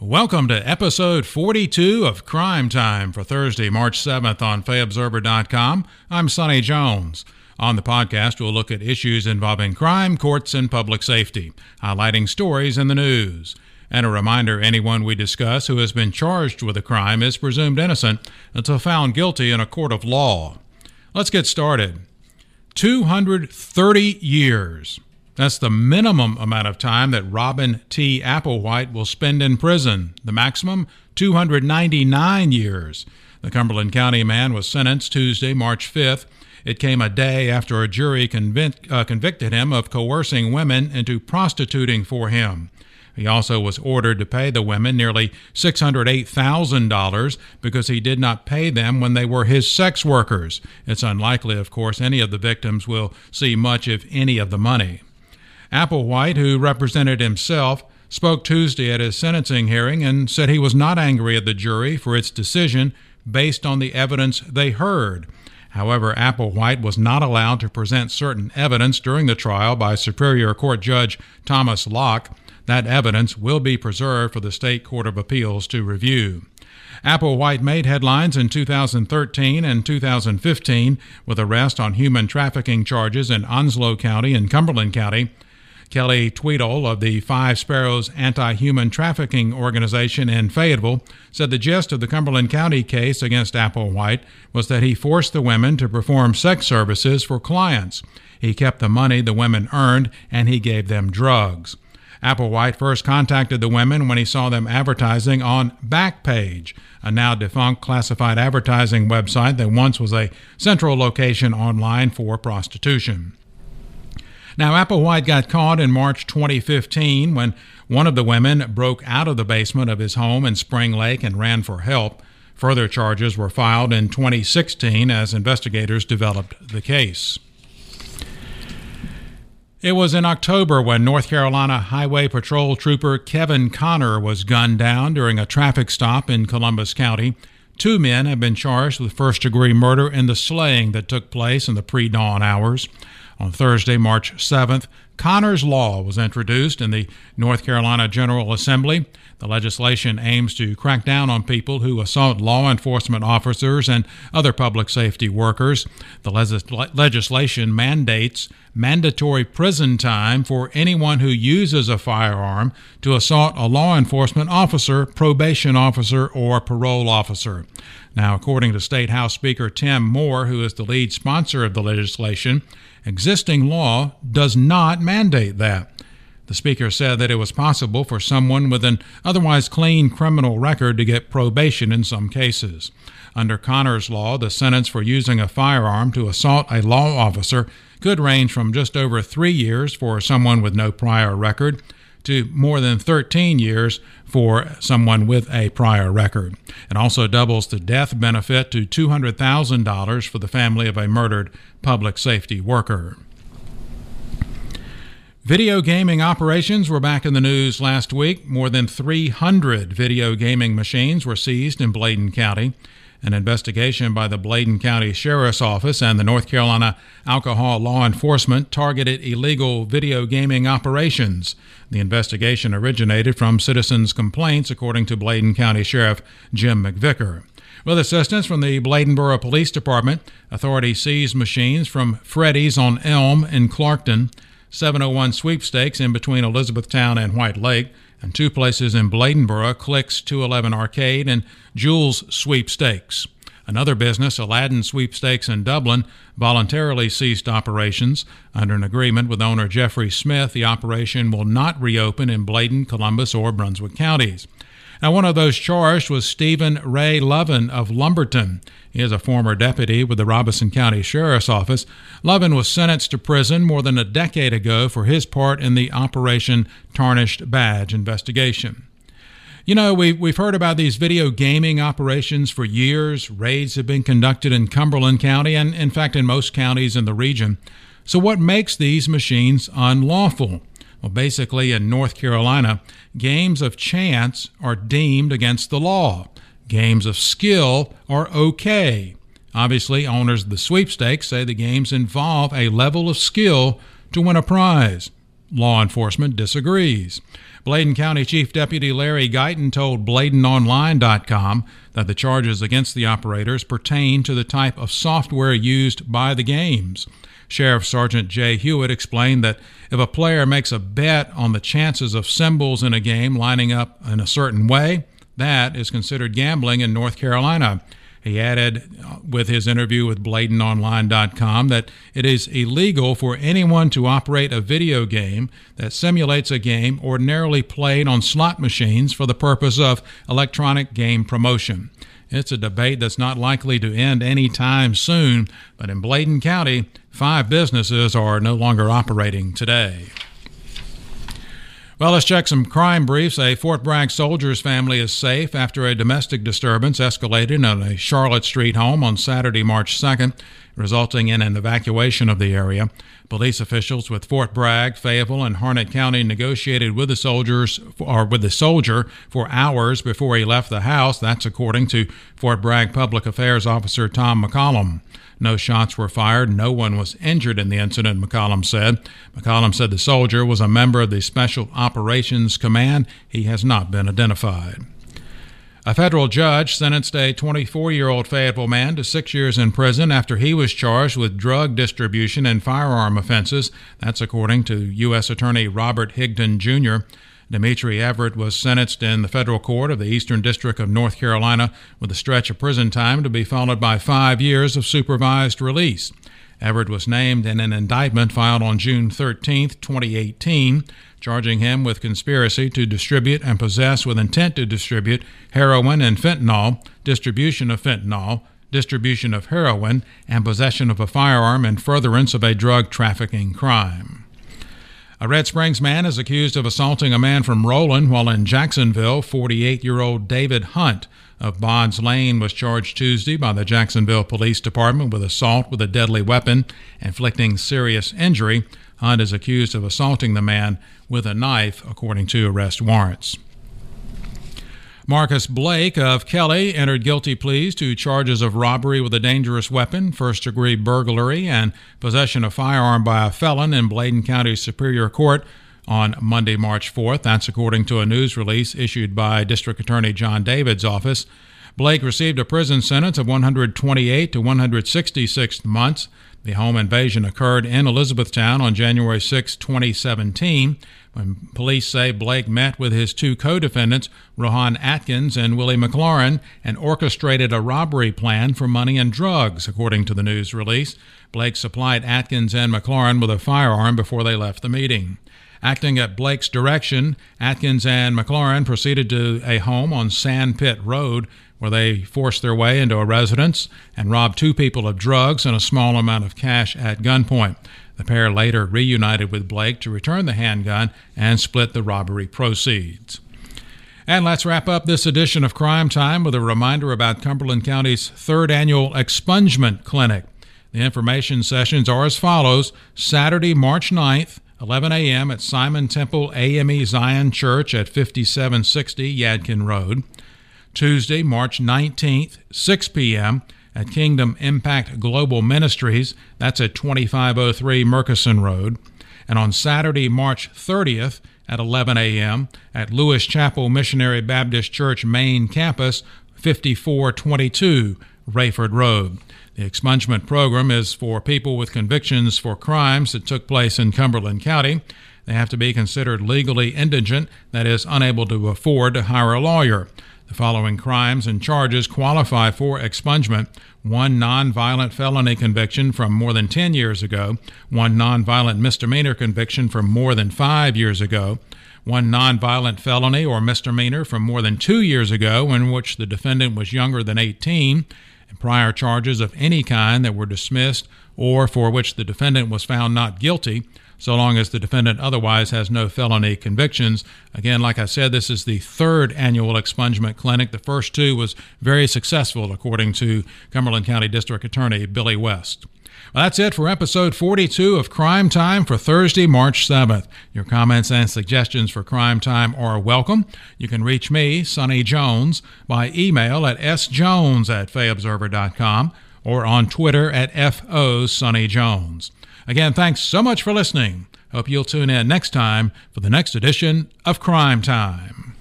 Welcome to episode 42 of Crime Time for Thursday, March 7th on FayObserver.com. I'm Sonny Jones. On the podcast, we'll look at issues involving crime, courts, and public safety, highlighting stories in the news. And a reminder anyone we discuss who has been charged with a crime is presumed innocent until found guilty in a court of law. Let's get started. 230 years. That's the minimum amount of time that Robin T. Applewhite will spend in prison. The maximum, 299 years. The Cumberland County man was sentenced Tuesday, March 5th. It came a day after a jury convic- uh, convicted him of coercing women into prostituting for him. He also was ordered to pay the women nearly $608,000 because he did not pay them when they were his sex workers. It's unlikely, of course, any of the victims will see much, if any, of the money. Applewhite, who represented himself, spoke Tuesday at his sentencing hearing and said he was not angry at the jury for its decision based on the evidence they heard. However, Applewhite was not allowed to present certain evidence during the trial by Superior Court Judge Thomas Lock. That evidence will be preserved for the State Court of Appeals to review. Applewhite made headlines in 2013 and 2015 with arrest on human trafficking charges in Onslow County and Cumberland County. Kelly Tweedle of the Five Sparrows Anti Human Trafficking Organization in Fayetteville said the gist of the Cumberland County case against Applewhite was that he forced the women to perform sex services for clients. He kept the money the women earned and he gave them drugs. Applewhite first contacted the women when he saw them advertising on Backpage, a now defunct classified advertising website that once was a central location online for prostitution. Now, Applewhite got caught in March 2015 when one of the women broke out of the basement of his home in Spring Lake and ran for help. Further charges were filed in 2016 as investigators developed the case. It was in October when North Carolina Highway Patrol Trooper Kevin Conner was gunned down during a traffic stop in Columbus County. Two men have been charged with first degree murder in the slaying that took place in the pre dawn hours. On Thursday, March 7th, Conner's Law was introduced in the North Carolina General Assembly. The legislation aims to crack down on people who assault law enforcement officers and other public safety workers. The legislation mandates mandatory prison time for anyone who uses a firearm to assault a law enforcement officer, probation officer, or parole officer. Now, according to State House Speaker Tim Moore, who is the lead sponsor of the legislation, existing law does not mandate that. The Speaker said that it was possible for someone with an otherwise clean criminal record to get probation in some cases. Under Conner's law, the sentence for using a firearm to assault a law officer could range from just over three years for someone with no prior record to more than 13 years for someone with a prior record. It also doubles the death benefit to $200,000 for the family of a murdered public safety worker. Video gaming operations were back in the news last week. More than 300 video gaming machines were seized in Bladen County. An investigation by the Bladen County Sheriff's Office and the North Carolina Alcohol Law Enforcement targeted illegal video gaming operations. The investigation originated from citizens' complaints, according to Bladen County Sheriff Jim McVicker. With assistance from the Bladenboro Police Department, authorities seized machines from Freddy's on Elm in Clarkton, 701 sweepstakes in between Elizabethtown and White Lake, and two places in Bladenboro, Clicks 211 Arcade and Jules Sweepstakes. Another business, Aladdin Sweepstakes in Dublin, voluntarily ceased operations. Under an agreement with owner Jeffrey Smith, the operation will not reopen in Bladen, Columbus, or Brunswick counties. Now, one of those charged was Stephen Ray Lovin of Lumberton. He is a former deputy with the Robeson County Sheriff's Office. Lovin was sentenced to prison more than a decade ago for his part in the Operation Tarnished Badge investigation. You know, we, we've heard about these video gaming operations for years. Raids have been conducted in Cumberland County and, in fact, in most counties in the region. So, what makes these machines unlawful? Well, basically, in North Carolina, games of chance are deemed against the law. Games of skill are okay. Obviously, owners of the sweepstakes say the games involve a level of skill to win a prize. Law enforcement disagrees. Bladen County Chief Deputy Larry Guyton told BladenOnline.com that the charges against the operators pertain to the type of software used by the games. Sheriff Sergeant Jay Hewitt explained that if a player makes a bet on the chances of symbols in a game lining up in a certain way, that is considered gambling in North Carolina. He added uh, with his interview with BladenOnline.com that it is illegal for anyone to operate a video game that simulates a game ordinarily played on slot machines for the purpose of electronic game promotion. It's a debate that's not likely to end any time soon, but in Bladen County, five businesses are no longer operating today. Well, let's check some crime briefs. A Fort Bragg soldier's family is safe after a domestic disturbance escalated in a Charlotte Street home on Saturday, March 2nd, resulting in an evacuation of the area. Police officials with Fort Bragg, Fayetteville, and Harnett County negotiated with the soldiers or with the soldier for hours before he left the house. That's according to Fort Bragg Public Affairs Officer Tom McCollum. No shots were fired. No one was injured in the incident, McCollum said. McCollum said the soldier was a member of the Special Operations Command. He has not been identified. A federal judge sentenced a 24 year old Fayetteville man to six years in prison after he was charged with drug distribution and firearm offenses. That's according to U.S. Attorney Robert Higdon Jr. Dimitri Everett was sentenced in the federal court of the Eastern District of North Carolina with a stretch of prison time to be followed by five years of supervised release. Everett was named in an indictment filed on June 13, 2018, charging him with conspiracy to distribute and possess with intent to distribute heroin and fentanyl, distribution of fentanyl, distribution of heroin, and possession of a firearm in furtherance of a drug trafficking crime. A Red Springs man is accused of assaulting a man from Rowland while in Jacksonville. 48 year old David Hunt of Bonds Lane was charged Tuesday by the Jacksonville Police Department with assault with a deadly weapon, inflicting serious injury. Hunt is accused of assaulting the man with a knife, according to arrest warrants. Marcus Blake of Kelly entered guilty pleas to charges of robbery with a dangerous weapon, first degree burglary, and possession of firearm by a felon in Bladen County Superior Court on Monday, March 4th. That's according to a news release issued by District Attorney Jon David's office. Blake received a prison sentence of 128 to 166 months. The home invasion occurred in Elizabethtown on January 6, 2017 when police say Blake met with his two co defendants, Rohan Atkins and Willie McLaurin, and orchestrated a robbery plan for money and drugs, according to the news release. Blake supplied Atkins and McLaurin with a firearm before they left the meeting. Acting at Blake's direction, Atkins and McLaurin proceeded to a home on Sandpit Road where they forced their way into a residence and robbed two people of drugs and a small amount of cash at gunpoint. The pair later reunited with Blake to return the handgun and split the robbery proceeds. And let's wrap up this edition of Crime Time with a reminder about Cumberland County's third annual expungement clinic. The information sessions are as follows Saturday, March 9th, 11 a.m. at Simon Temple AME Zion Church at 5760 Yadkin Road. Tuesday, March 19th, 6 p.m at Kingdom Impact Global Ministries. That's at 2503 Murchison Road. And on Saturday, March 30th at 11 a.m. at Lewis Chapel Missionary Baptist Church main campus, 5422 Raeford Road. The expungement program is for people with convictions for crimes that took place in Cumberland County. They have to be considered legally indigent, that is, unable to afford to hire a lawyer. The following crimes and charges qualify for expungement one nonviolent felony conviction from more than 10 years ago, one nonviolent misdemeanor conviction from more than five years ago, one nonviolent felony or misdemeanor from more than two years ago in which the defendant was younger than 18, and prior charges of any kind that were dismissed or for which the defendant was found not guilty so long as the defendant otherwise has no felony convictions. Again, like I said, this is the third annual expungement clinic. The first two was very successful, according to Cumberland County District Attorney Billy West. Well, that's it for episode 42 of Crime Time for Thursday, March 7th. Your comments and suggestions for Crime Time are welcome. You can reach me, Sonny Jones, by email at sjones at fayobserver.com or on Twitter at FO Jones. Again, thanks so much for listening. Hope you'll tune in next time for the next edition of Crime Time.